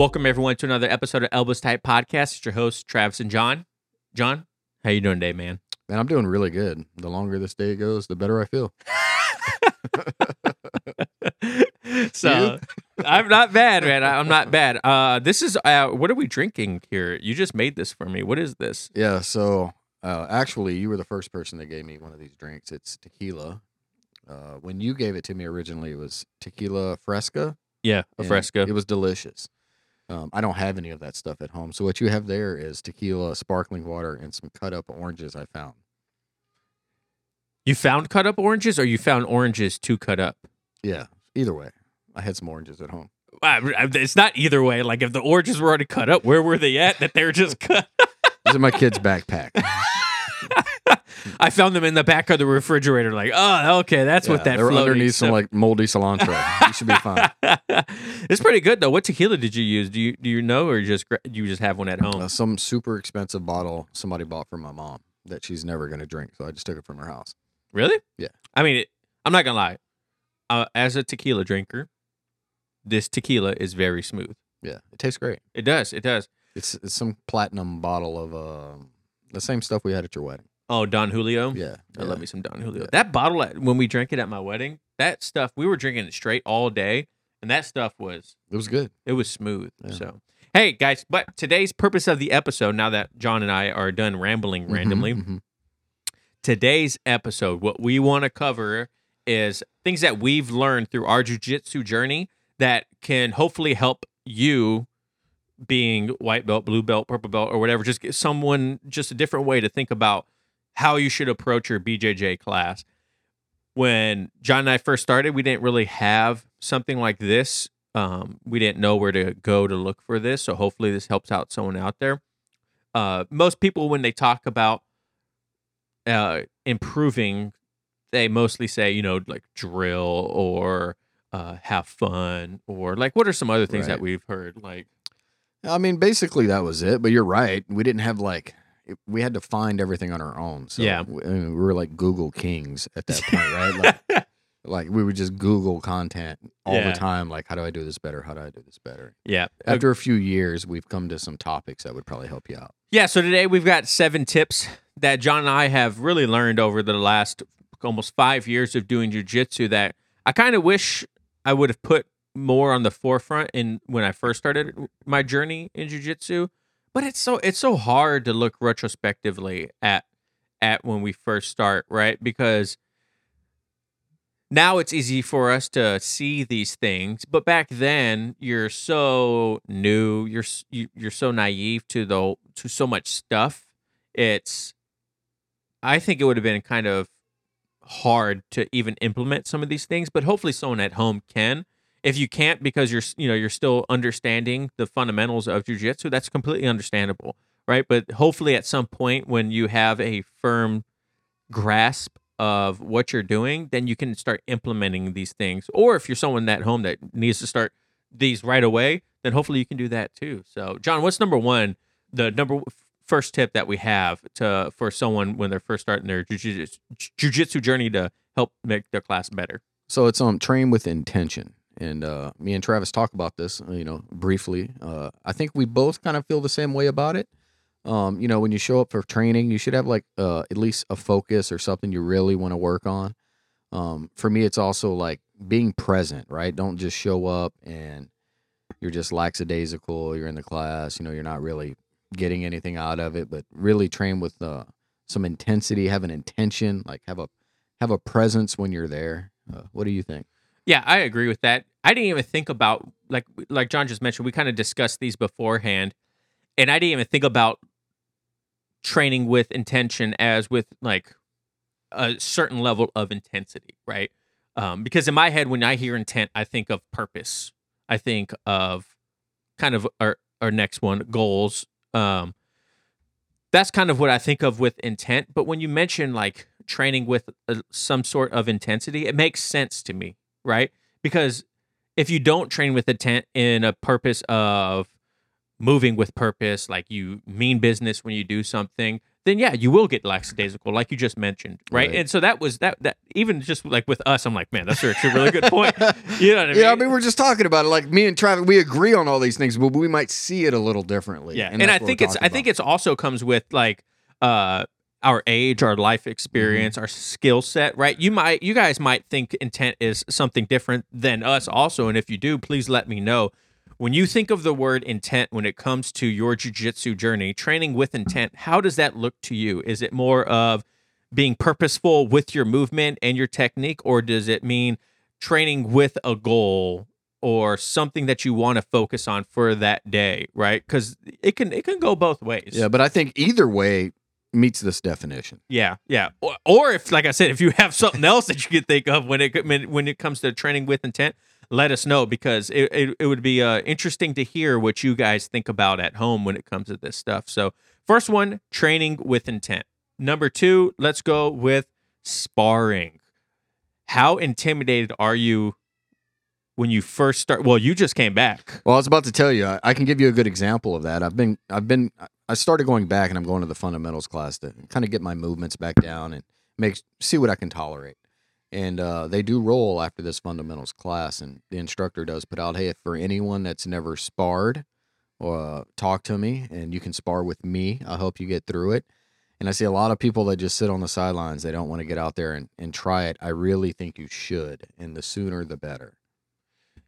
Welcome everyone to another episode of Elbows Tight Podcast. It's your hosts Travis and Jon. Jon, how you doing today, man? Man, I'm doing really good. The longer this day goes, the better I feel. so I'm not bad, man. I- I'm not bad. Uh, this is uh, what are we drinking here? You just made this for me. What is this? Yeah, so uh, actually, you were the first person that gave me one of these drinks. It's tequila. Uh, when you gave it to me originally, it was tequila fresca. Yeah, a and fresco. It was delicious. Um, I don't have any of that stuff at home. So what you have there is tequila, sparkling water, and some cut up oranges I found. You found cut up oranges, or you found oranges to cut up? Yeah, either way, I had some oranges at home. Uh, It's not either way. Like if the oranges were already cut up, where were they at? That they're just cut. It's in my kid's backpack. I found them in the back of the refrigerator. Like, oh, okay, that's what Yeah, that they were floaty underneath some like moldy cilantro. you should be fine. it's pretty good though. What tequila did you use? Do you do you know, or just you just have one at home? Uh, some super expensive bottle somebody bought for my mom that she's never going to drink. So I just took it from her house. Really? Yeah. I mean, it, I'm not gonna lie. Uh, as a tequila drinker, this tequila is very smooth. Yeah, it tastes great. It does. It does. It's, it's some platinum bottle of um the same stuff we had at your wedding. Oh, Don Julio. Yeah, I yeah. love me some Don Julio. Yeah. That bottle at, when we drank it at my wedding, that stuff we were drinking it straight all day, and that stuff was It was good. it was smooth. Yeah. So, hey guys, but today's purpose of the episode, now that Jon and I are done rambling Mhm, randomly, mhm. today's episode, what we want to cover is things that we've learned through our jujitsu journey that can hopefully help you being white belt, blue belt, purple belt, or whatever. Just get someone just a different way to think about how you should approach your BJJ class. When Jon and I first started, we didn't really have something like this. Um, we didn't know where to go to look for this. So hopefully this helps out someone out there. Uh, most people, when they talk about uh, improving, they mostly say, you know, like drill or uh, have fun or like what are some other things that we've heard? Like, I mean, basically that was it. But you're right. We didn't have like we had to find everything on our own. So Yeah. we, we were like Google kings at that point, right? Like, like we would just Google content all Yeah. the time. Like, how do I do this better? How do I do this better? yeah. After a few years, we've come to some topics that would probably help you out. yeah. So today we've got seven tips that Jon and I have really learned over the last almost five years of doing jujitsu that I kind of wish I would have put more on the forefront in when I first started my journey in jujitsu. But it's so it's so hard to look retrospectively at at when we first start, right? Because now it's easy for us to see these things, but back then you're so new, you're you're so naive to the to so much stuff. It's I think it would have been kind of hard to even implement some of these things, but hopefully someone at home can. If you can't because you're you know you're still understanding the fundamentals of jujitsu, that's completely understandable, right? But hopefully at some point when you have a firm grasp of what you're doing, then you can start implementing these things. Or if you're someone at home that needs to start these right away, then hopefully you can do that too. So, Jon, what's number one? The number first tip that we have to for someone when they're first starting their jujitsu journey to help make their class better. So it's um train with intention. And uh, me and Travis talk about this, uh, you know, briefly. Uh, I think we both kind of feel the same way about it. Um, you know, when you show up for training, you should have like uh, at least a focus or something you really want to work on. Um, for me, it's also like being present, right? Don't just show up and you're just lackadaisical. You're in the class, you know, you're not really getting anything out of it, but really train with uh, some intensity, have an intention, like have a have a presence when you're there. Uh, what do you think? Yeah, I agree with that. I didn't even think about like like Jon just mentioned. We kind of discussed these beforehand, and I didn't even think about training with intention as with like a certain level of intensity, right? Um, because in my head, when I hear intent, I think of purpose. I think of kind of our our next one goals. Um, that's kind of what I think of with intent. But when you mention like training with uh some sort of intensity, it makes sense to me, right? Because if you don't train with intent in a purpose of moving with purpose, like you mean business when you do something, then yeah, you will get lackadaisical, like you just mentioned, right? Right. And so that was that that even just like with us, I'm like, man, that's actually a really good point. You know what I mean? Yeah, I mean, we're just talking about it. Like me and Travis, we agree on all these things, but we might see it a little differently. Yeah, and, that's I think it's I think about. it's also comes with like uh our age, our life experience, Mm-hmm. our skill set, right? You might you guys might think intent is something different than us also, and if you do, please let me know. When you think of the word intent when it comes to your jujitsu journey, training with intent, how does that look to you? Is it more of being purposeful with your movement and your technique, or does it mean training with a goal or something that you want to focus on for that day, right? Because it can it can go both ways. yeah, but I think either way meets this definition. yeah, yeah. Or, or if, like I said, if you have something else that you could think of when it when, when it comes to training with intent, let us know because it it, it would be uh, interesting to hear what you guys think about at home when it comes to this stuff. So, first one, training with intent. Number two, let's go with sparring. How intimidated are you when you first start? Well, you just came back. Well, I was about to tell you, I, I can give you a good example of that. I've been, I've been, I started going back, and I'm going to the fundamentals class to kind of get my movements back down and make see what I can tolerate. And uh, they do roll after this fundamentals class, and the instructor does put out, hey, if for anyone that's never sparred, uh, talk to me, and you can spar with me. I'll help you get through it. And I see a lot of people that just sit on the sidelines. They don't want to get out there and, and try it. I really think you should, and the sooner the better.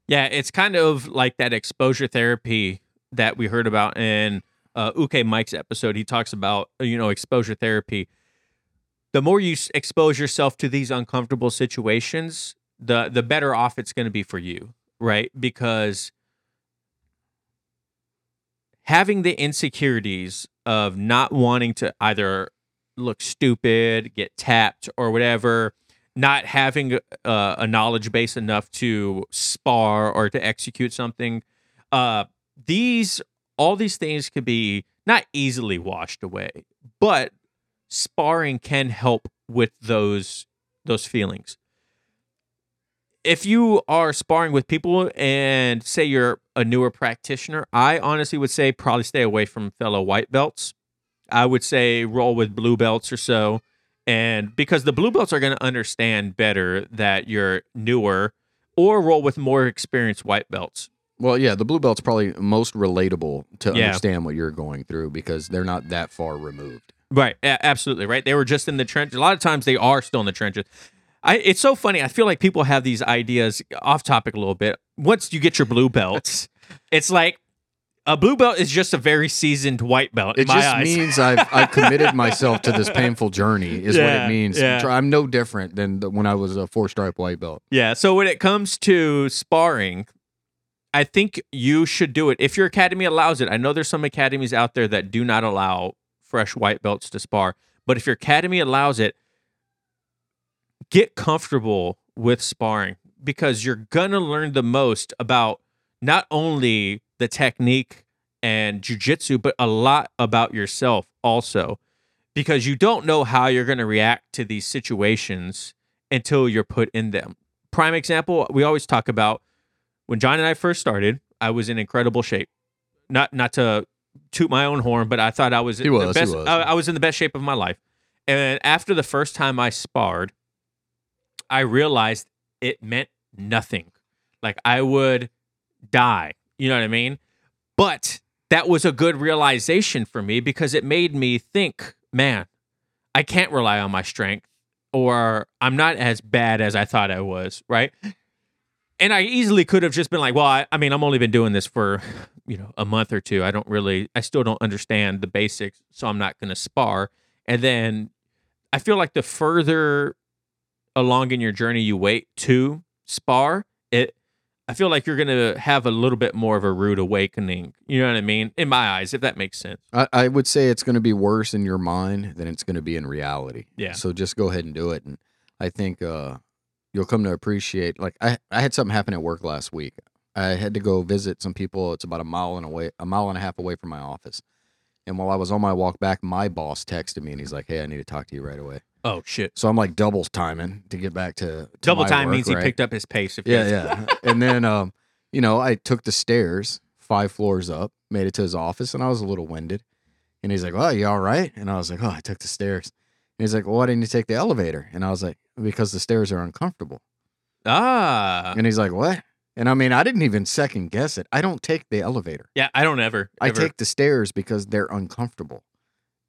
Yeah, it's kind of like that exposure therapy that we heard about in uh, Uke Mike's episode. He talks about you know exposure therapy. The more you expose yourself to these uncomfortable situations, the the better off it's going to be for you, right? Because having the insecurities of not wanting to either look stupid, get tapped, or whatever, not having uh, a knowledge base enough to spar or to execute something, uh, these all these things could be not easily washed away, but sparring can help with those those feelings. If you are sparring with people and say you're a newer practitioner, I honestly would say probably stay away from fellow white belts. I would say roll with blue belts or so. And because the blue belts are going to understand better that you're newer or roll with more experienced white belts. Well, yeah, the blue belt's probably most relatable to Yeah. understand what you're going through because they're not that far removed. Right. a- absolutely. Right. They were just in the trench. A lot of times they are still in the trenches. I, it's so funny. I feel like people have these ideas off topic a little bit. Once you get your blue belts, it's like a blue belt is just a very seasoned white belt in It my just eyes. means I've, I've committed myself to this painful journey, is what it means. yeah. I'm no different than the, when I was a four stripe white belt. Yeah. So when it comes to sparring, I think you should do it if your academy allows it. I know there's some academies out there that do not allow fresh white belts to spar, but if your academy allows it, get comfortable with sparring because you're gonna learn the most about not only the technique and jujitsu, but a lot about yourself also. Because you don't know how you're gonna react to these situations until you're put in them. Prime example, we always talk about when Jon and I first started, I was in incredible shape. Not not to toot my own horn, but I thought I was in He was, the he best was. I, I was in the best shape of my life. And after the first time I sparred, I realized it meant nothing. Like I would die. You know what I mean? But that was a good realization for me because it made me think, man, I can't rely on my strength or I'm not as bad as I thought I was, right? And I easily could have just been like, well, I, I mean, I'm only been doing this for, you know, a month or two. I don't really, I still don't understand the basics, so I'm not going to spar. And then I feel like the further along in your journey you wait to spar, it, I feel like you're going to have a little bit more of a rude awakening. You know what I mean? In my eyes, if that makes sense. I, I would say it's going to be worse in your mind than it's going to be in reality. Yeah. So just go ahead and do it. And I think uh, you'll come to appreciate. Like I, I had something happen at work last week. I had to go visit some people. It's about a mile and away, a mile and a half away from my office. And while I was on my walk back, my boss texted me and he's like, "Hey, I need to talk to you right away." Oh, shit. So I'm like double timing to get back to, to Double time work, means he picked up his pace. If Yeah, yeah. and then, um, you know, I took the stairs five floors up, made it to his office, and I was a little winded. And he's like, "Oh, you all right?" And I was like, "Oh, I took the stairs." And he's like, "Well, why didn't you take the elevator?" And I was like, "Because the stairs are uncomfortable." Ah. And he's like, "What?" And I mean, I didn't even second guess it. I don't take the elevator. Yeah, I don't ever. I ever- take the stairs because they're uncomfortable.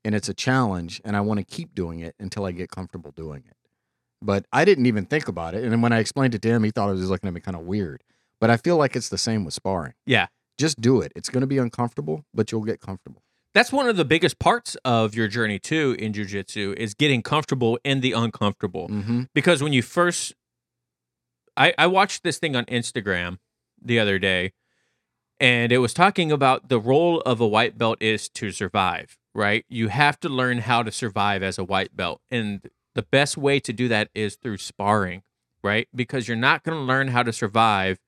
And it's a challenge and I want to keep doing it until I get comfortable doing it. But I didn't even think about it. And then when I explained it to him, he thought I was looking at me kind of weird. But I feel like it's the same with sparring. Yeah. Just do it. It's going to be uncomfortable, but you'll get comfortable. That's one of the biggest parts of your journey too in jujitsu is getting comfortable in the uncomfortable. Mm-hmm. because when you first I, I watched this thing on instagram the other day and it was talking about the role of a white belt is to survive right you have to learn how to survive as a white belt and the best way to do that is through sparring right because you're not going to learn how to survive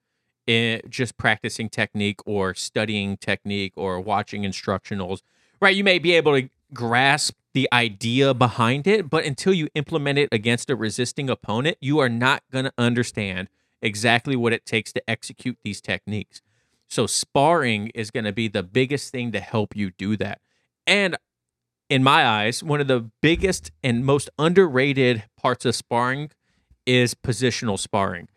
in just practicing technique or studying technique or watching instructionals right you may be able to grasp the idea behind it, but until you implement it against a resisting opponent, you are not going to understand exactly what it takes to execute these techniques. So, sparring is going to be the biggest thing to help you do that. And in my eyes, one of the biggest and most underrated parts of sparring is positional sparring.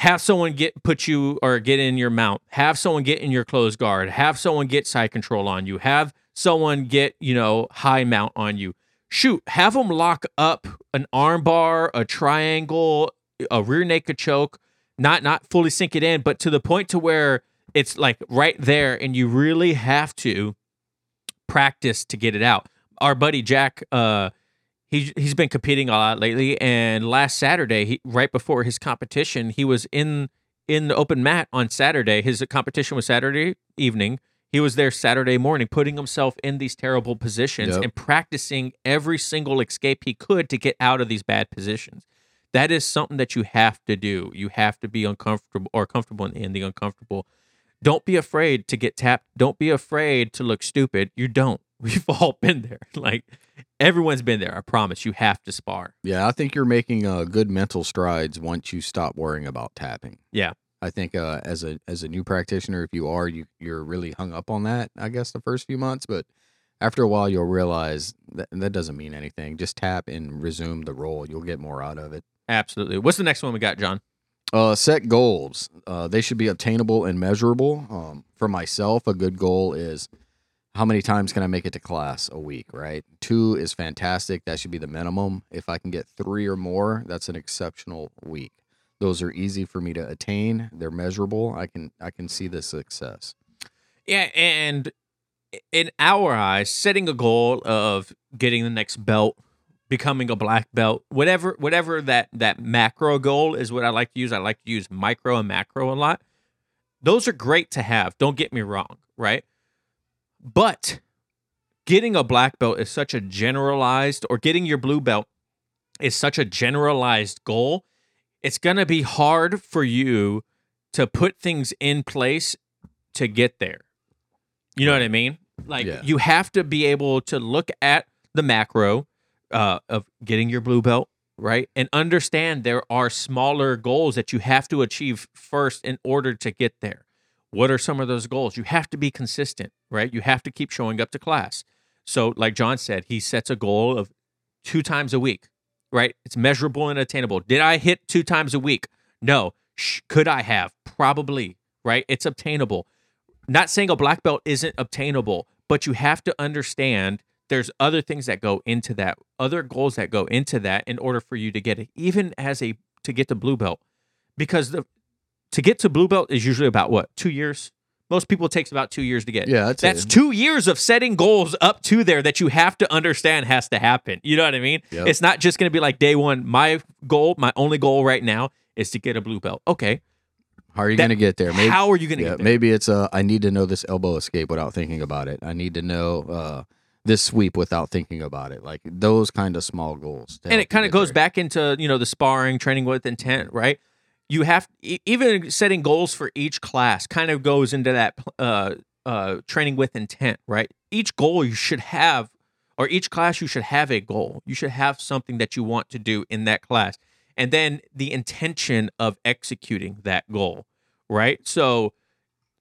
Have someone get put you or get in your mount. Have someone get in your closed guard. Have someone get side control on you. Have someone get, you know, high mount on you. Shoot, have them lock up an armbar a triangle, a rear naked choke, not not fully sink it in, but to the point to where it's like right there and you really have to practice to get it out. Our buddy Jack uh he he's been competing a lot lately and last Saturday, he right before his competition, he was in in the open mat on Saturday. His competition was Saturday evening. He was there Saturday morning, putting himself in these terrible positions Yep. and practicing every single escape he could to get out of these bad positions. That is something that you have to do. You have to be uncomfortable or comfortable in, in the uncomfortable. Don't be afraid to get tapped. Don't be afraid to look stupid. You don't. We've all been there. Like everyone's been there. I promise. You have to spar. Yeah, I think you're making uh, good mental strides once you stop worrying about tapping. Yeah. I think uh, as a as a new practitioner, if you are, you you're really hung up on that. I guess the first few months, but after a while, you'll realize that that doesn't mean anything. Just tap and resume the roll. You'll get more out of it. Absolutely. What's the next one we got, Jon? Uh, set goals. Uh, they should be obtainable and measurable. Um, for myself, a good goal is how many times can I make it to class a week, right? Two is fantastic. That should be the minimum. If I can get three or more, that's an exceptional week. Those are easy for me to attain. They're measurable. I can I can see the success. Yeah, and in our eyes, setting a goal of getting the next belt, becoming a black belt, whatever whatever that that macro goal is what I like to use. I like to use micro and macro a lot. Those are great to have, don't get me wrong, right? But getting a black belt is such a generalized or getting your blue belt is such a generalized goal. It's going to be hard for you to put things in place to get there. You know what I mean? Like Yeah. you have to be able to look at the macro uh, of getting your blue belt, right? And understand there are smaller goals that you have to achieve first in order to get there. What are some of those goals? You have to be consistent, right? You have to keep showing up to class. So, like Jon said, he sets a goal of two times a week, right? It's measurable and attainable. Did I hit two times a week? No. Sh- could I have? Probably, right? It's obtainable. Not saying a black belt isn't obtainable, but you have to understand there's other things that go into that, other goals that go into that in order for you to get it, even as a to get the blue belt. Because the to get to blue belt is usually about what, two years? Most people it takes about two years to get. Yeah, that's, That's two years of setting goals up to there that you have to understand has to happen. You know what I mean? Yep. It's not just going to be like day one. My goal, my only goal right now is to get a blue belt. Okay. How are you going to get there? Maybe, How are you going to yeah, get there? maybe it's uh, I need to know this elbow escape without thinking about it. I need to know uh, this sweep without thinking about it. Like those kind of small goals. and it kind of goes there. back into you know the sparring training with intent right you have even setting goals for each class kind of goes into that uh uh training with intent right each goal you should have or each class you should have a goal you should have something that you want to do in that class and then the intention of executing that goal right so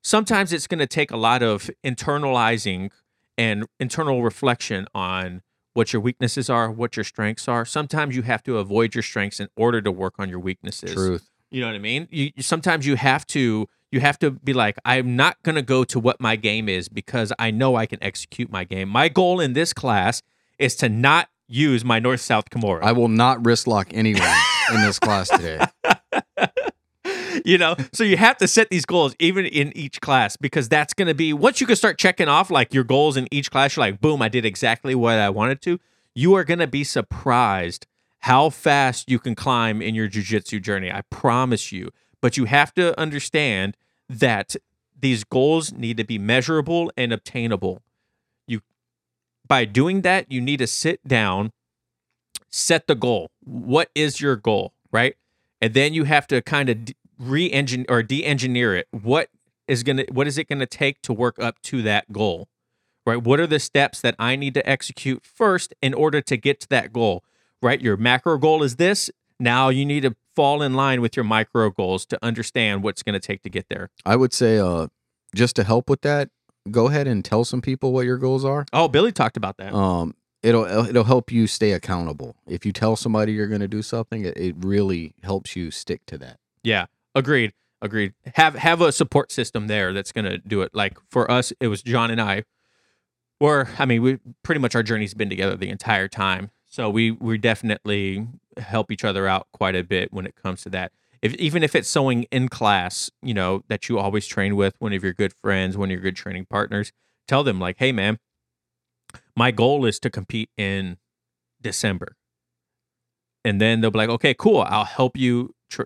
sometimes it's going to take a lot of internalizing and internal reflection on what your weaknesses are, what your strengths are. Sometimes you have to avoid your strengths in order to work on your weaknesses. Truth. You know what I mean? You, you- sometimes you have to you have to be like I'm not going to go to what my game is because I know I can execute my game. My goal in this class is to not use my north south kimura. I will not wrist lock anyone in this class today. you know so you have to set these goals even in each class because that's going to be once you can start checking off like your goals in each class you're like boom i did exactly what i wanted to you are going to be surprised how fast you can climb in your jiu-jitsu journey. I promise you. But you have to understand that these goals need to be measurable and obtainable. You by doing that you need to sit down set the goal. What is your goal right? And then you have to kind of re-engineer or de-engineer it. What is gonna what is it gonna take to work up to that goal right? What are the steps that i need to execute first in order to get to that goal right your macro goal is this now you need to fall in line with your micro goals to understand what's going to take to get there I would say, uh, just to help with that, go ahead and tell some people what your goals are. oh billy talked about that Um, it'll it'll help you stay accountable. If you tell somebody you're going to do something, it, it really helps you stick to that. Yeah, agreed. Agreed. Have have a support system there that's going to do it. Like for us, it was Jon and I. Or I mean, we pretty much our journey's been together the entire time. So we we definitely help each other out quite a bit when it comes to that. If even if it's sewing in class, you know, that you always train with one of your good friends, one of your good training partners, tell them like, "Hey man, my goal is to compete in December." And then they'll be like, "Okay, cool. I'll help you tr-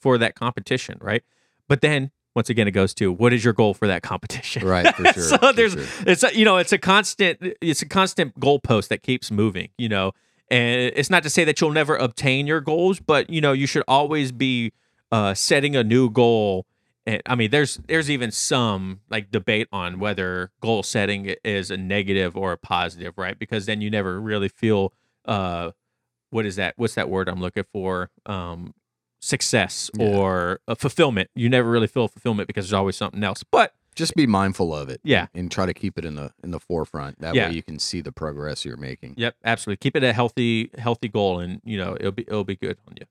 for that competition, right? But then once again, it goes to what is your goal for that competition, Right, for sure, so for there's sure. it's a, you know it's a constant it's a constant goalpost that keeps moving, you know. And it's not to say that you'll never obtain your goals, but you know you should always be uh, setting a new goal. And I mean, there's there's even some like debate on whether goal setting is a negative or a positive, right? Because then you never really feel uh, what is that? What's that word I'm looking for? Um, success Yeah. or a fulfillment. You never really feel fulfillment because there's always something else. But Just be mindful of it. Yeah. and try to keep it in the in the forefront. That Yeah. way you can see the progress you're making. Yep, absolutely. Keep it a healthy, healthy goal, and you know it'll be it'll be good on you.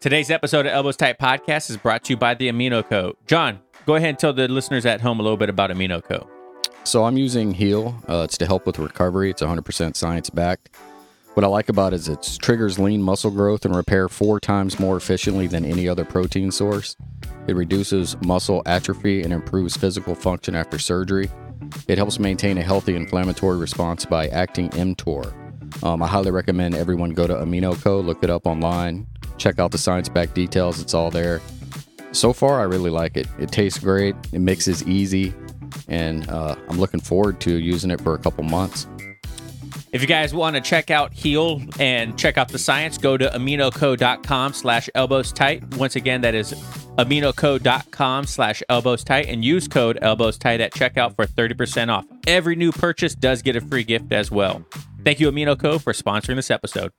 Today's episode of Elbows Tight Podcast is brought to you by the Amino Co. Jon, go ahead and tell the listeners at home a little bit about Amino Co. So I'm using Heal. Uh, it's to help with recovery. It's 100% science backed. What I like about it is it triggers lean muscle growth and repair four times more efficiently than any other protein source. It reduces muscle atrophy and improves physical function after surgery. It helps maintain a healthy inflammatory response by acting mTOR. Um, I highly recommend everyone go to Amino Co. Look it up online. Check out the science back details. It's all there. So far, I really like it. It tastes great. It mixes easy, and uh, I'm looking forward to using it for a couple months. If you guys want to check out Heal and check out the science, go to aminoco.com slash elbows tight. Once again, that is aminoco.com slash elbows tight and use code elbows tight at checkout for 30% off. Every new purchase does get a free gift as well. Thank you, AminoCo, for sponsoring this episode.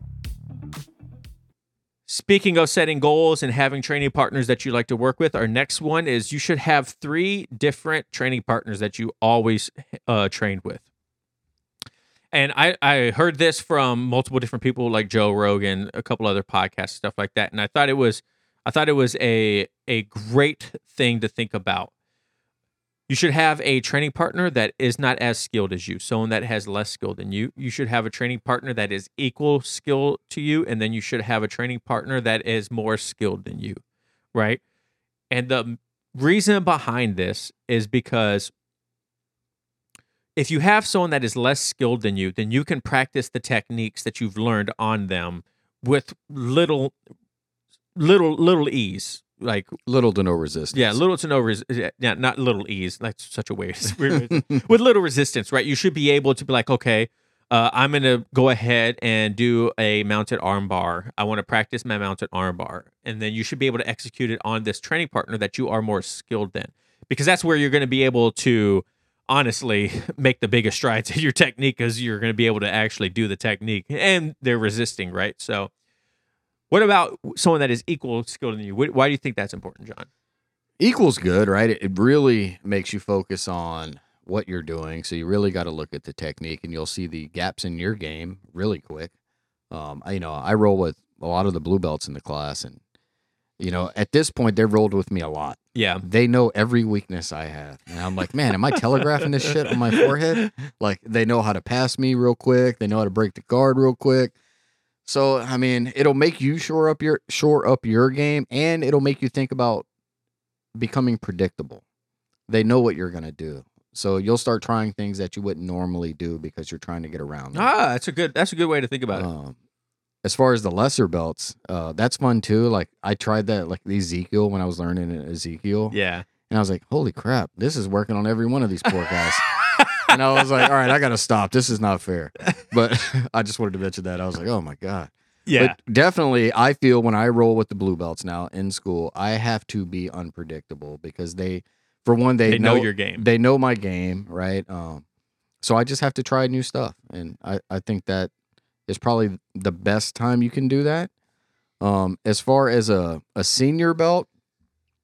Speaking of setting goals and having training partners that you like to work with, our next one is you should have three different training partners that you always uh, trained with. And I, I heard this from multiple different people like Joe Rogan, a couple other podcasts, stuff like that. And I thought it was I thought it was a a great thing to think about. You should have a training partner that is not as skilled as you, someone that has less skill than you. You should have a training partner that is equal skill to you, and then you should have a training partner that is more skilled than you, right? And the reason behind this is because if you have someone that is less skilled than you, then you can practice the techniques that you've learned on them with little little little ease like Little to no resistance. yeah little to no res- yeah not little ease that's such a way with little resistance right? You should be able to be like okay uh, i'm gonna go ahead and do a mounted arm bar. I want to practice my mounted arm bar. And then you should be able to execute it on this training partner that you are more skilled than because that's where you're going to be able to honestly make the biggest strides in your technique because you're going to be able to actually do the technique and they're resisting right so what about someone that is equal skilled than you? Why do you think that's important, Jon? equals good, right? It, really makes you focus on what you're doing. So you really got to look at the technique, and you'll see the gaps in your game really quick. Um, I, you know, I roll with a lot of the blue belts in the class, and you know, at this point, they've rolled with me a lot. Yeah. They know every weakness I have, and I'm like, man, am I telegraphing this shit on my forehead? Like, they know how to pass me real quick. They know how to break the guard real quick. So, I mean, it'll make you shore up your shore up your game, and it'll make you think about becoming predictable. They know what you're gonna do, so you'll start trying things that you wouldn't normally do because you're trying to get around. them. Ah, that's a good that's a good way to think about it. As far as the lesser belts, uh, that's fun too. Like I tried that, like the Ezekiel when I was learning Ezekiel, Yeah. and I was like, "Holy crap, this is working on every one of these poor guys." and I was like, "All right, I got to stop. This is not fair." But I just wanted to mention that. I was like, "Oh my god." Yeah. But definitely, I feel when I roll with the blue belts now in school, I have to be unpredictable because they, for one, they, they know, your game. they know my game, right? Um, so I just have to try new stuff, and I I think that is probably the best time you can do that. Um, as far as a a senior belt,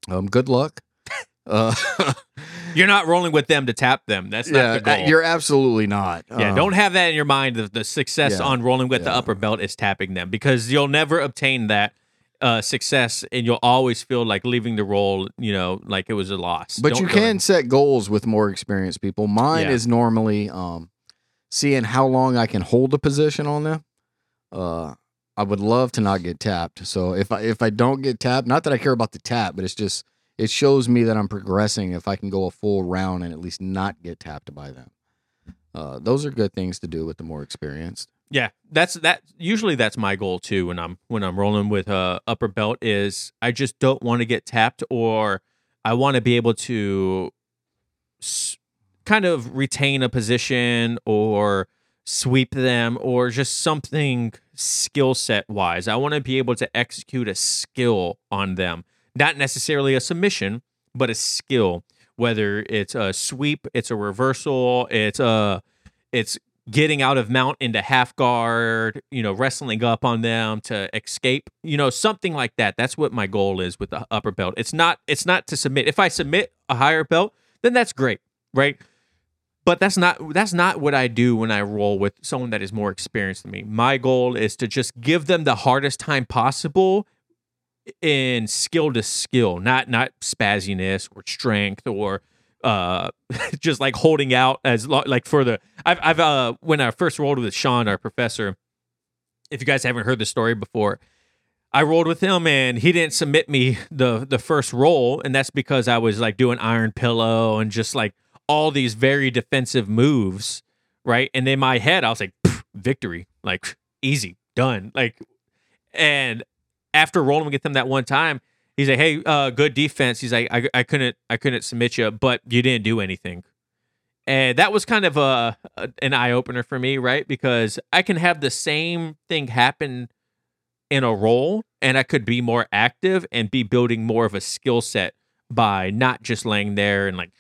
um, good luck. Uh, You're not rolling with them to tap them. That's not the yeah, goal. you're absolutely not. yeah, Um, don't have that in your mind. The, the success yeah, on rolling with the upper belt is tapping them because you'll never obtain that uh, success, and you'll always feel like leaving the role, you know, like it was a loss. But Don't you can set goals with more experienced people. Mine Yeah. is normally um, seeing how long I can hold a position on them. Uh, I would love to not get tapped. So if I if I don't get tapped, not that I care about the tap, but it's just it shows me that I'm progressing if I can go a full round and at least not get tapped by them. Uh, those are good things to do with the more experienced. Yeah, that's that. Usually, that's my goal too. When I'm when I'm rolling with a upper belt, is I just don't want to get tapped, or I want to be able to s- kind of retain a position or sweep them, or just something skill set wise. I want to be able to execute a skill on them, not necessarily a submission, but a skill. Whether it's a sweep, it's a reversal, it's a it's getting out of mount into half guard, you know, wrestling up on them to escape, you know, something like that. That's what my goal is with the upper belt. It's not it's not to submit. If I submit a higher belt, then that's great, right? But that's not that's not what I do when I roll with someone that is more experienced than me. My goal is to just give them the hardest time possible in skill to skill, not not spazziness or strength or uh just like holding out as lo- like for the I've I've uh when I first rolled with Sean our professor if you guys haven't heard the story before I rolled with him and he didn't submit me the the first roll and that's because I was like doing iron pillow and just like all these very defensive moves right and in my head I was like victory like easy done like and after rolling with him that one time He's like, "Hey, uh, good defense." He's like, I, "I couldn't, I couldn't submit you, but you didn't do anything." And that was kind of a, a an eye opener for me, right? Because I can have the same thing happen in a role, and I could be more active and be building more of a skill set by not just laying there and like,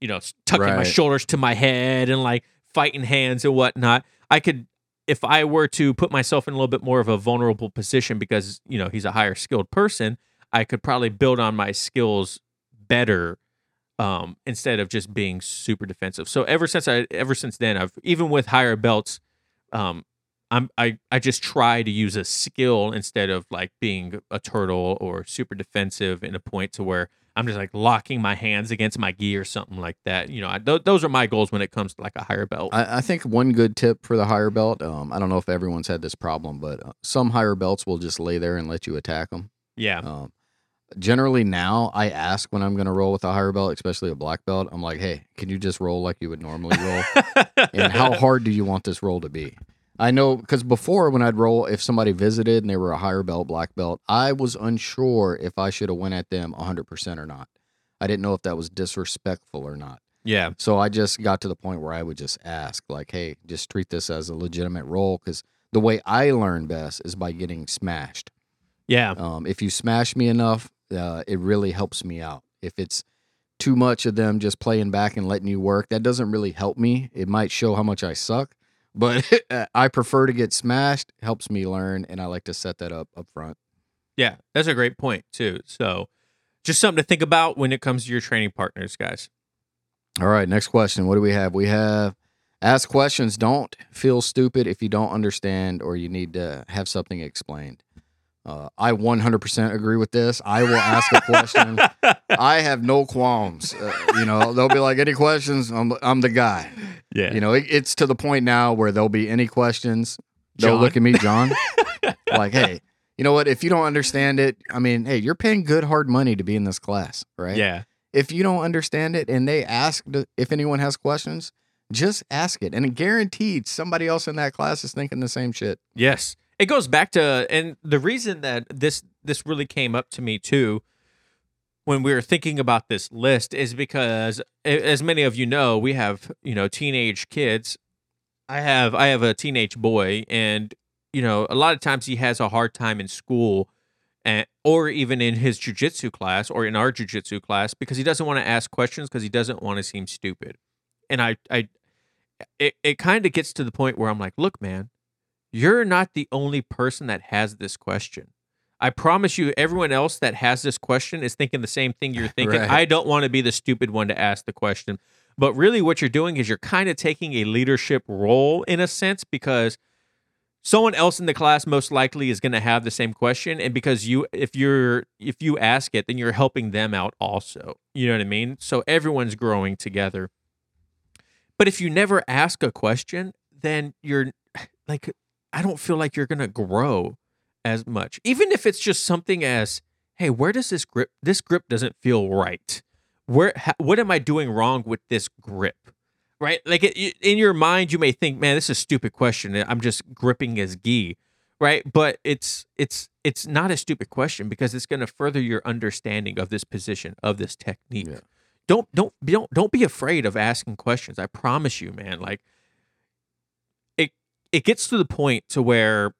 you know, tucking my shoulders to my head and like fighting hands and whatnot. I could, if I were to put myself in a little bit more of a vulnerable position because you know he's a higher skilled person. I could probably build on my skills better um, instead of just being super defensive. So ever since I ever since then, I've even with higher belts, um, I'm I I just try to use a skill instead of like being a turtle or super defensive in a point to where I'm just like locking my hands against my gi or something like that. You know, I, th- those are my goals when it comes to like a higher belt. I, I think one good tip for the higher belt. Um, I don't know if everyone's had this problem, but uh, some higher belts will just lay there and let you attack them. yeah, Um, generally now I ask when I'm going to roll with a higher belt, especially a black belt. I'm like, hey, can you just roll like you would normally roll? and how hard do you want this roll to be? I know because before when I'd roll, if somebody visited and they were a higher belt, black belt, I was unsure if I should have went at them 100% or not. I didn't know if that was disrespectful or not. yeah, So I just got to the point where I would just ask, like, hey, just treat this as a legitimate roll because the way I learn best is by getting smashed. yeah, Um, if you smash me enough, uh, it really helps me out. If it's too much of them just playing back and letting you work, that doesn't really help me. It might show how much I suck, but I prefer to get smashed. Helps me learn, and I like to set that up up front. Yeah, that's a great point too. So just something to think about when it comes to your training partners, guys. All right, next question. What do we have? We have ask questions. Don't feel stupid if you don't understand or you need to have something explained. Uh, I 100% agree with this. I will ask a question. I have no qualms. Uh, you know, they'll be like, any questions? I'm, I'm the guy. Yeah. You know, it, it's to the point now where there'll be any questions. They'll Jon? look at me, Jon, like, hey, you know what? If you don't understand it, I mean, hey, you're paying good hard money to be in this class, right? Yeah. if you don't understand it and they ask if anyone has questions, just ask it. And guaranteed somebody else in that class is thinking the same shit. Yes. It goes back to and the reason that this this really came up to me too when we were thinking about this list is because as many of you know, we have, you know, teenage kids. I have I have a teenage boy and you know, a lot of times he has a hard time in school and or even in his jujitsu class or in our jujitsu class because he doesn't want to ask questions because he doesn't want to seem stupid. And I I it, it kind of gets to the point where I'm like, look, man, you're not the only person that has this question. I promise you, everyone else that has this question is thinking the same thing you're thinking. Right. I don't want to be the stupid one to ask the question. But really, what you're doing is you're kind of taking a leadership role in a sense because someone else in the class most likely is going to have the same question and because you if you're if you ask it then you're helping them out also you know what i mean so everyone's growing together but if you never ask a question then you're like i don't feel like you're going to grow as much even if it's just something as hey where does this grip this grip doesn't feel right where ha, what am i doing wrong with this grip right? Like it, in your mind, you may think, "Man, this is a stupid question. I'm just gripping as gi," right? But it's it's it's not a stupid question because it's going to further your understanding of this position of this technique. Yeah. Don't don't don't don't be afraid of asking questions. I promise you, man. Like it it gets to the point to where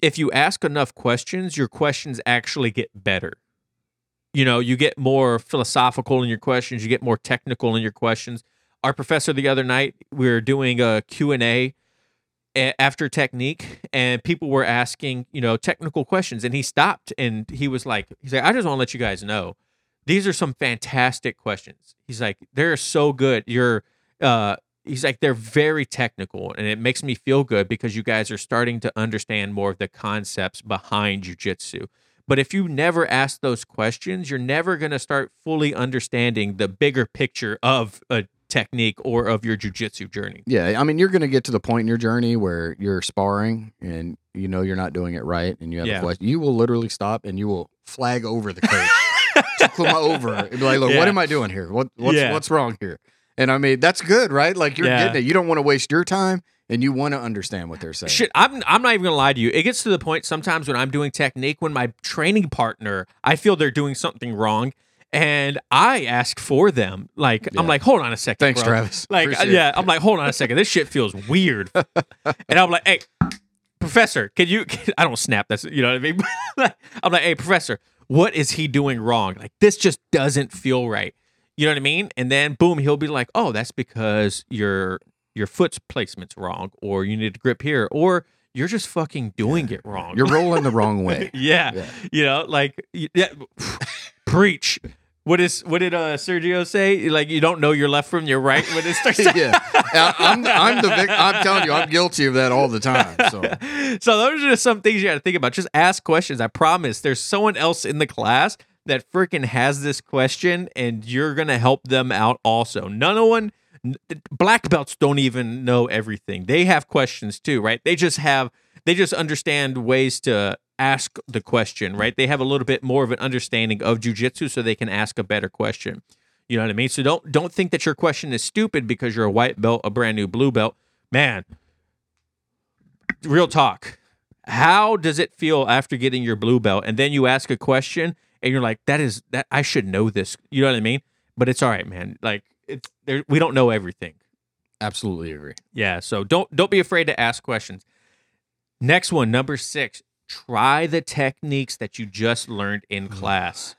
if you ask enough questions, your questions actually get better. You know, you get more philosophical in your questions, you get more technical in your questions. Our professor the other night we were doing a q&a after technique and people were asking you know technical questions and he stopped and he was like he's like i just want to let you guys know these are some fantastic questions. He's like they're so good. You're uh he's like they're very technical and it makes me feel good because you guys are starting to understand more of the concepts behind jujitsu but if you never ask those questions you're never going to start fully understanding the bigger picture of a technique or of your jujitsu journey. Yeah, I mean, you're going to get to the point in your journey where you're sparring and you know you're not doing it right, and you have Yeah. a question. You will literally stop and you will flag over the coach to come over and be like, "Look, Yeah. what am I doing here? What what's Yeah. what's wrong here?" And I mean, that's good, right? Like you're Yeah. getting it. You don't want to waste your time, and you want to understand what they're saying. Shit, I'm I'm not even gonna lie to you. It gets to the point sometimes when I'm doing technique, when my training partner, I feel they're doing something wrong, and I ask for them. Like Yeah. I'm like, hold on a second, Thanks, bro. Travis. Like, uh, Appreciate yeah, it. I'm like, hold on a second. This shit feels weird. and I'm like, hey, professor, can you? I don't snap. That's you know what I mean. I'm like, hey, professor, what is he doing wrong? Like, this just doesn't feel right. You know what I mean? And then boom, he'll be like, oh, that's because your your foot's placement's wrong, or you need to grip here, or you're just fucking doing it wrong. You're rolling the wrong way. yeah. Yeah. You know, like yeah, preach. What is what did uh, Sergio say? Like you don't know your left from your right when it starts. yeah, I'm I'm the vic- I'm telling you, I'm guilty of that all the time. So so those are just some things you got to think about. Just ask questions. I promise. There's someone else in the class that freaking has this question, and you're gonna help them out. Also, none of one black belts don't even know everything. They have questions too, right? They just have they just understand ways to ask the question, right? They have a little bit more of an understanding of jujitsu, so they can ask a better question. You know what I mean? So don't don't think that your question is stupid because you're a white belt, a brand new blue belt. Man, real talk. How does it feel after getting your blue belt and then you ask a question and you're like, that is that I should know this. You know what I mean? But it's all right, man. Like it's there we don't know everything. absolutely agree. Yeah, so don't don't be afraid to ask questions. Next one, number 6. Try the techniques that you just learned in class.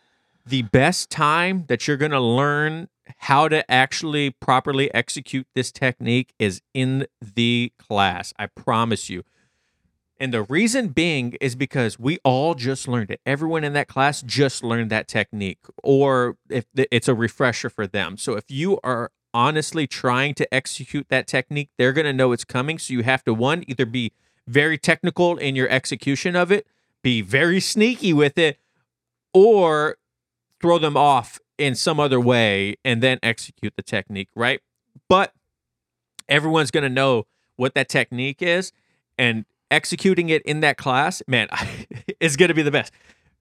The best time that you're going to learn how to actually properly execute this technique is in the class. I promise you. And the reason being is because we all just learned it. Everyone in that class just learned that technique, or if it's a refresher for them. So if you are honestly trying to execute that technique, they're going to know it's coming. So you have to, one, either be very technical in your execution of it, be very sneaky with it, or throw them off in some other way and then execute the technique, right? But everyone's going to know what that technique is and executing it in that class, man, is going to be the best.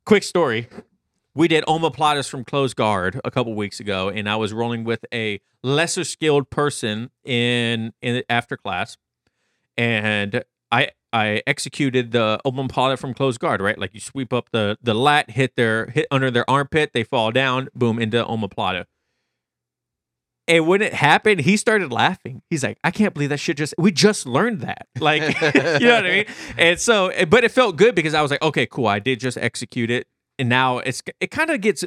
Quick story. We did omoplatas from closed guard a couple weeks ago, and I was rolling with a lesser skilled person in in after class, and I I executed the omoplata from closed guard, right? Like you sweep up the the lat, hit their hit under their armpit, they fall down, boom, into omoplata. And when it happened, he started laughing. He's like, I can't believe that shit just, we just learned that. Like, you know what I mean? And so, but it felt good because I was like, okay, cool. I did just execute it. And now it's, it kind of gets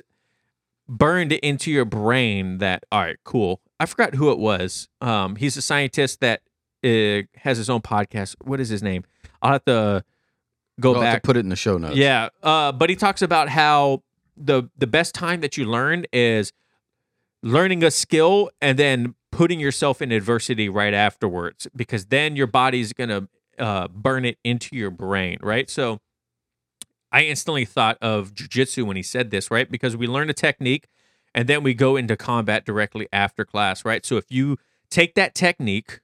burned into your brain that, all right, cool. I forgot who it was. Um, he's a scientist that uh, has his own podcast. What is his name? I'll have to go I'll back. to put it in the show notes. Yeah. Uh, but he talks about how the the best time that you learn is learning a skill and then putting yourself in adversity right afterwards because then your body's gonna uh, burn it into your brain, right? So I instantly thought of jiu-jitsu when he said this, right? Because we learn a technique and then we go into combat directly after class, right? So if you take that technique,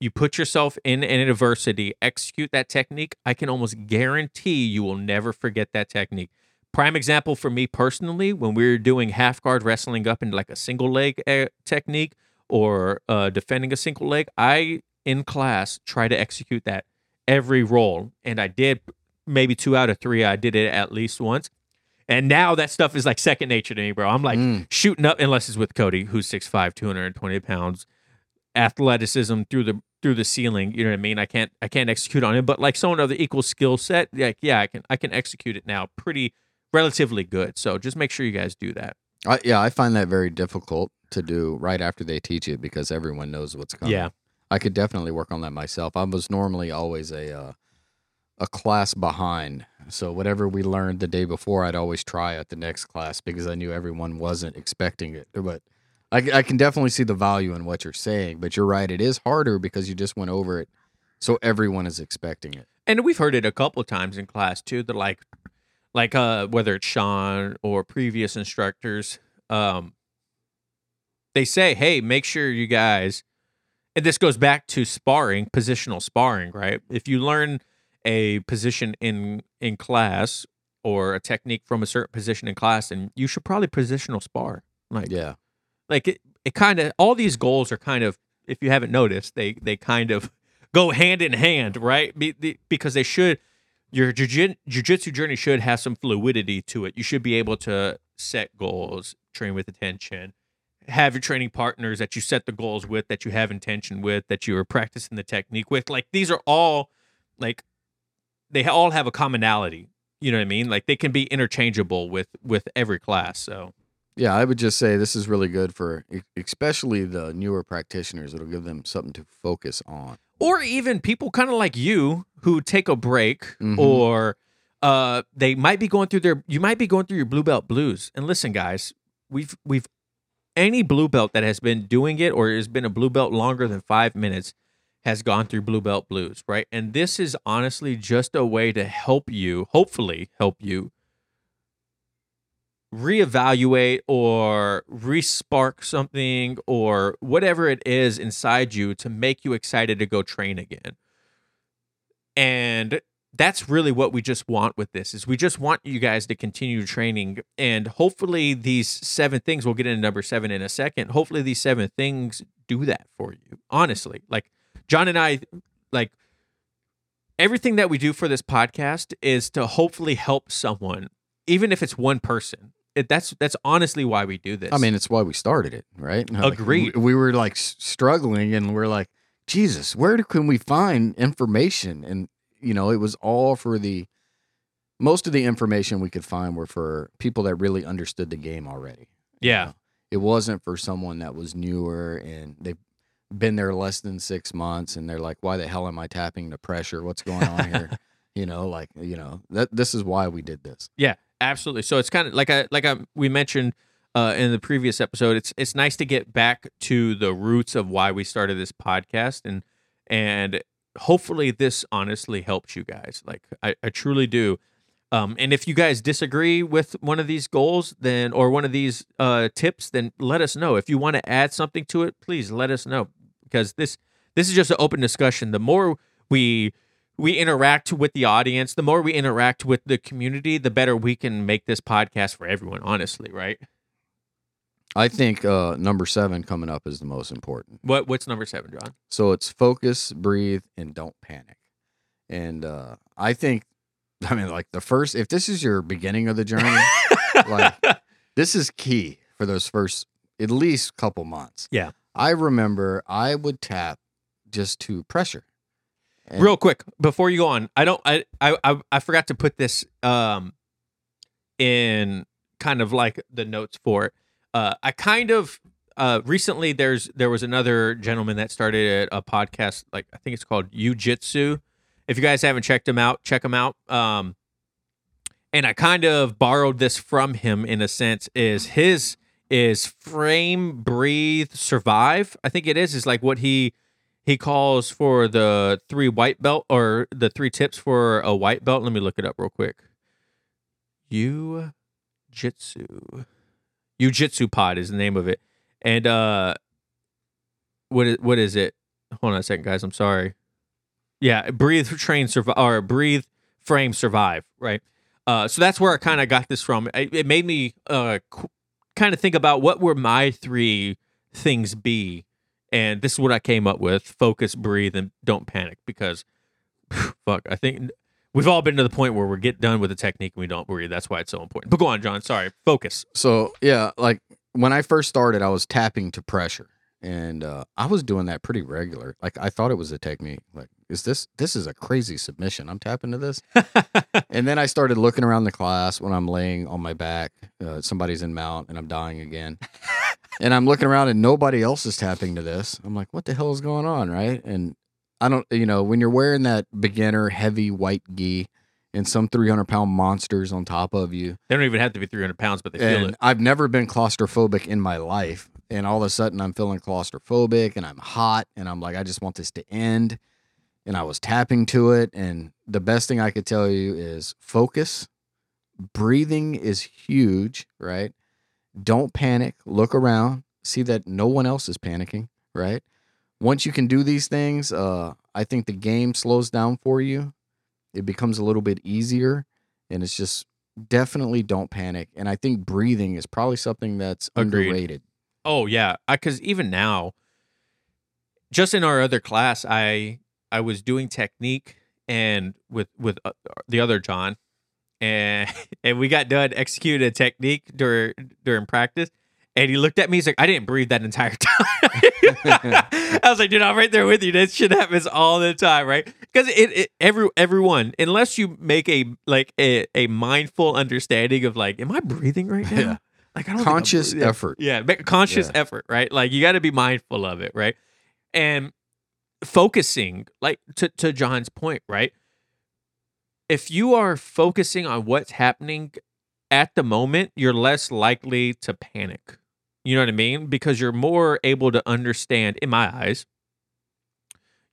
you put yourself in an adversity, execute that technique, I can almost guarantee you will never forget that technique. Prime example for me personally, when we were doing half guard wrestling up into like a single leg uh, technique or uh, defending a single leg, I in class try to execute that every roll, and I did maybe two out of three. I did it at least once, and now that stuff is like second nature to me, bro. I'm like mm. shooting up unless it's with Cody, who's 6'5", 220 pounds, athleticism through the through the ceiling. You know what I mean? I can't I can't execute on it, but like someone of the equal skill set, like yeah, I can I can execute it now pretty relatively good. So just make sure you guys do that. I, yeah, I find that very difficult to do right after they teach it because everyone knows what's coming. Yeah, I could definitely work on that myself. I was normally always a uh, a class behind, so whatever we learned the day before, I'd always try at the next class because I knew everyone wasn't expecting it. But I, I can definitely see the value in what you're saying. But you're right; it is harder because you just went over it, so everyone is expecting it. And we've heard it a couple of times in class too. That like like uh whether it's Sean or previous instructors, um they say, "Hey, make sure you guys and this goes back to sparring, positional sparring, right? If you learn a position in in class or a technique from a certain position in class, and you should probably positional spar. Like yeah, like it, it kind of all these goals are kind of if you haven't noticed, they they kind of go hand in hand, right? Be, the, because they should your jiu-jitsu journey should have some fluidity to it. You should be able to set goals, train with attention, have your training partners that you set the goals with, that you have intention with, that you are practicing the technique with. Like these are all like they all have a commonality. You know what I mean? Like they can be interchangeable with with every class. So yeah, I would just say this is really good for especially the newer practitioners. It'll give them something to focus on or even people kind of like you who take a break mm-hmm. or uh they might be going through their you might be going through your blue belt blues and listen guys we've we've any blue belt that has been doing it or has been a blue belt longer than five minutes has gone through blue belt blues right and this is honestly just a way to help you hopefully help you reevaluate or respark something or whatever it is inside you to make you excited to go train again. And that's really what we just want with this is we just want you guys to continue training and hopefully these seven things we'll get into number 7 in a second. Hopefully these seven things do that for you. Honestly, like Jon and I like everything that we do for this podcast is to hopefully help someone even if it's one person it, that's that's honestly why we do this. I mean, it's why we started it, right? Agreed. Like, we, we, were like struggling, and we're like, Jesus, where can we find information? And you know, it was all for the most of the information we could find were for people that really understood the game already. Yeah, you know? it wasn't for someone that was newer and they've been there less than six months, and they're like, "Why the hell am I tapping the pressure? What's going on here?" You know, like you know that this is why we did this. Absolutely. So it's kind of like I like I we mentioned uh, in the previous episode. It's it's nice to get back to the roots of why we started this podcast, and and hopefully this honestly helps you guys. Like I, I truly do. Um, and if you guys disagree with one of these goals, then or one of these uh, tips, then let us know. If you want to add something to it, please let us know because this this is just an open discussion. The more we we interact with the audience, the more we interact with the community, the better we can make this podcast for everyone. Honestly, right? I think uh, number seven coming up is the most important. What what's number seven, Jon? So it's focus, breathe, and don't panic. And uh, I think, I mean, like the first, if this is your beginning of the journey, like this is key for those first at least couple months. Yeah. I remember I would tap just to pressure. And- Real quick before you go on, I don't I, I I forgot to put this um in kind of like the notes for it. Uh I kind of uh recently there's there was another gentleman that started a podcast like I think it's called Jiu-Jitsu. If you guys haven't checked him out, check him out. Um and I kind of borrowed this from him in a sense is his is frame breathe survive. I think it is is like what he he calls for the three white belt or the three tips for a white belt. Let me look it up real quick. You Jitsu. Jiu-Jitsu Pod is the name of it. And uh what is what is it? Hold on a second, guys. I'm sorry. Yeah, breathe, train, survive, or breathe, frame, survive. Right. Uh, so that's where I kind of got this from. It, it made me uh qu- kind of think about what were my three things be, and this is what I came up with: focus, breathe, and don't panic. Because, fuck, I think we've all been to the point where we get done with the technique and we don't breathe. That's why it's so important. But go on, Jon. Sorry. Focus. So yeah, like when I first started, I was tapping to pressure, and uh, I was doing that pretty regular. Like I thought it was a technique. Like, is this this is a crazy submission? I'm tapping to this, and then I started looking around the class when I'm laying on my back. Uh, somebody's in mount, and I'm dying again. and I'm looking around, and nobody else is tapping to this. I'm like, what the hell is going on, right? And I don't, you know, when you're wearing that beginner heavy white gi and some 300 pound monsters on top of you, They don't even have to be 300 pounds, but they feel and it. I've never been claustrophobic in my life. And all of a sudden, I'm feeling claustrophobic and I'm hot. And I'm like, I just want this to end. And I was tapping to it. And the best thing I could tell you is focus. Breathing is huge, right? Don't panic. Look around. See that no one else is panicking, right? Once you can do these things, uh, I think the game slows down for you. It becomes a little bit easier. And it's just definitely don't panic. And I think breathing is probably something that's Agreed. underrated. Oh yeah, because even now, just in our other class, I I was doing technique and with with uh, the other John, and and we got done executing a technique during during practice, and he looked at me. He's like, "I didn't breathe that entire time." I was like, "Dude, I'm right there with you. That shit happens all the time, right?" Because it, it every everyone, unless you make a like a, a mindful understanding of like, "Am I breathing right now?" Yeah. Like I don't Conscious effort. Yeah, make a conscious Yeah. effort, right? Like you got to be mindful of it, right? And focusing, like to to Jon's point, right? If you are focusing on what's happening at the moment, you're less likely to panic. You know what I mean? Because you're more able to understand, in my eyes,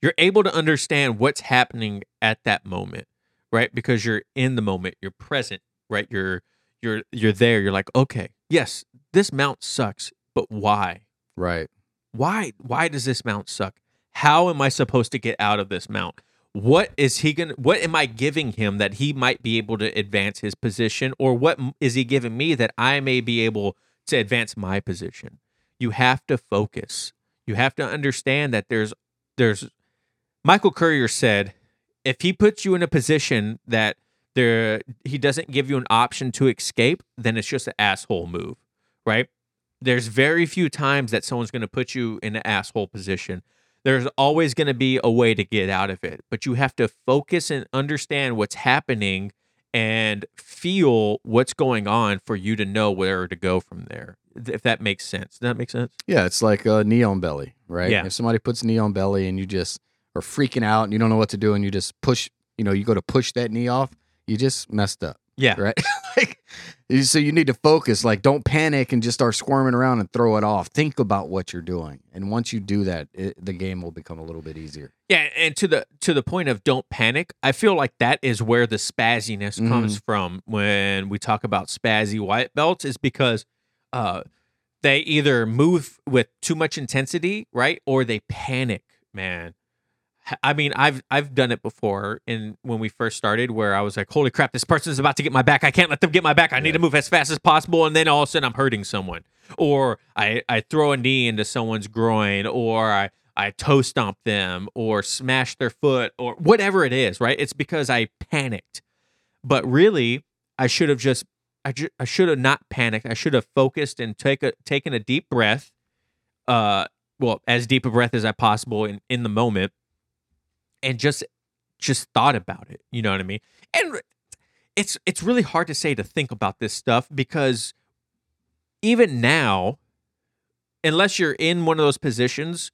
you're able to understand what's happening at that moment, right? Because you're in the moment, you're present, right? You're you're you're there. You're like, okay, yes, this mount sucks, but why? Right. Why why does this mount suck? How am I supposed to get out of this mount? What is he going to what am I giving him that he might be able to advance his position or what is he giving me that I may be able to advance my position? You have to focus. You have to understand that there's there's Michael Courier said if he puts you in a position that there he doesn't give you an option to escape, then it's just an asshole move, right? There's very few times that someone's going to put you in an asshole position. There's always going to be a way to get out of it, but you have to focus and understand what's happening and feel what's going on for you to know where to go from there. If that makes sense. Does that make sense? Yeah, it's like uh, knee on belly, right? Yeah. If somebody puts knee on belly and you just are freaking out and you don't know what to do and you just push you know, you go to push that knee off, you just messed up, Yeah. right? like, so you need to focus. Like, don't panic and just start squirming around and throw it off. Think about what you're doing, and once you do that, it, the game will become a little bit easier. Yeah, and to the to the point of don't panic, I feel like that is where the spazziness comes from when we talk about spazzy white belts is because uh they either move with too much intensity, right? Or they panic, man. I mean, I've I've done it before in when we first started where I was like, "Holy crap, this person's about to get my back. I can't let them get my back. I need Yeah. to move as fast as possible." And then all of a sudden I'm hurting someone. Or I I throw a knee into someone's groin or I I toe stomp them or smash their foot or whatever it is, right? It's because I panicked. But really, I should have just I, ju- I should have not panicked. I should have focused and take a, taken a deep breath. Uh well, as deep a breath as I possible in in the moment and just just thought about it, you know what I mean? And it's it's really hard to say to think about this stuff because even now unless you're in one of those positions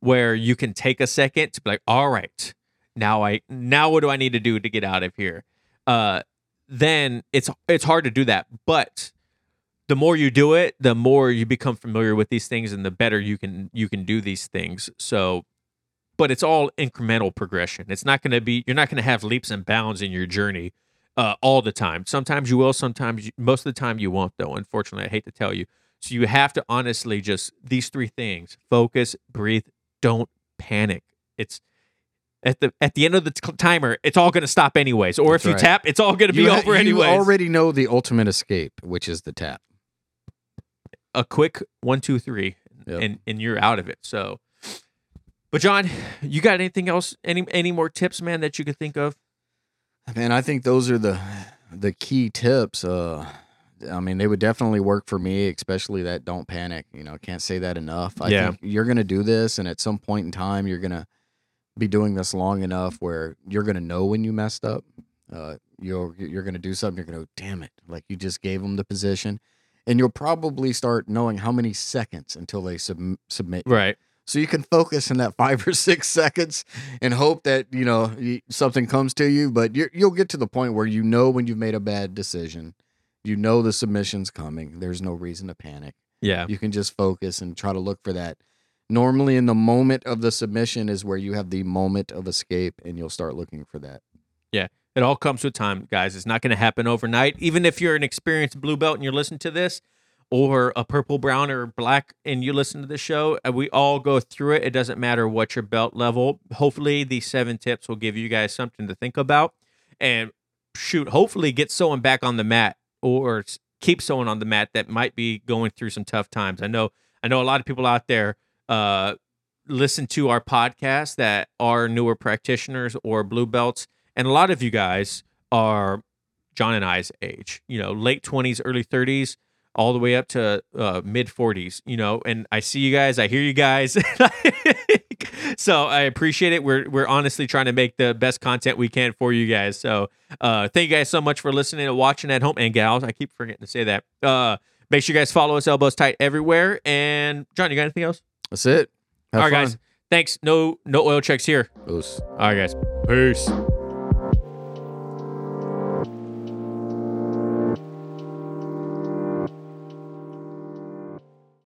where you can take a second to be like, all right, now I now what do I need to do to get out of here? Uh then it's it's hard to do that. But the more you do it, the more you become familiar with these things and the better you can you can do these things. So but it's all incremental progression. It's not going to be you're not going to have leaps and bounds in your journey uh, all the time. Sometimes you will, sometimes you, most of the time you won't though. Unfortunately, I hate to tell you. So you have to honestly just these three things: focus, breathe, don't panic. It's at the at the end of the t- timer, it's all going to stop anyways. Or That's if you right. tap, it's all going to be ha- over anyways. you already know the ultimate escape, which is the tap. a quick one, two, three, Yep. and and you're out of it. So, but Jon, you got anything else? Any any more tips, man, that you could think of? Man, I think those are the the key tips. Uh, I mean, they would definitely work for me, especially that don't panic. You know, can't say that enough. I Yeah. think you're gonna do this, and at some point in time, you're gonna be doing this long enough where you're gonna know when you messed up. Uh, you're you're gonna do something. You're gonna go, damn it! Like you just gave them the position, and you'll probably start knowing how many seconds until they sub- submit. you. So you can focus in that five or six seconds and hope that you know something comes to you. But you're, you'll get to the point where you know when you've made a bad decision. You know the submission's coming. There's no reason to panic. Yeah. You can just focus and try to look for that. Normally, in the moment of the submission is where you have the moment of escape, and you'll start looking for that. Yeah. It all comes with time, guys. It's not going to happen overnight. Even if you're an experienced blue belt and you're listening to this, or a purple, brown, or black, and you listen to the show, uh, we all go through it. It doesn't matter what your belt level. Hopefully, these seven tips will give you guys something to think about. And shoot, hopefully, get someone back on the mat or keep someone on the mat that might be going through some tough times. I know, I know a lot of people out there uh, listen to our podcast that are newer practitioners or blue belts, and a lot of you guys are Jon and I's age, you know, late 20s, early 30s, all the way up to uh, mid 40s, you know, and I see you guys, I hear you guys. so I appreciate it. We're we're honestly trying to make the best content we can for you guys. So uh thank you guys so much for listening and watching at home and gals. I keep forgetting to say that. Uh make sure you guys follow us elbows tight everywhere. And Jon, you got anything else? That's it. Have all right, fun. guys. Thanks. No no oil checks here. Oos. All right, guys. Peace.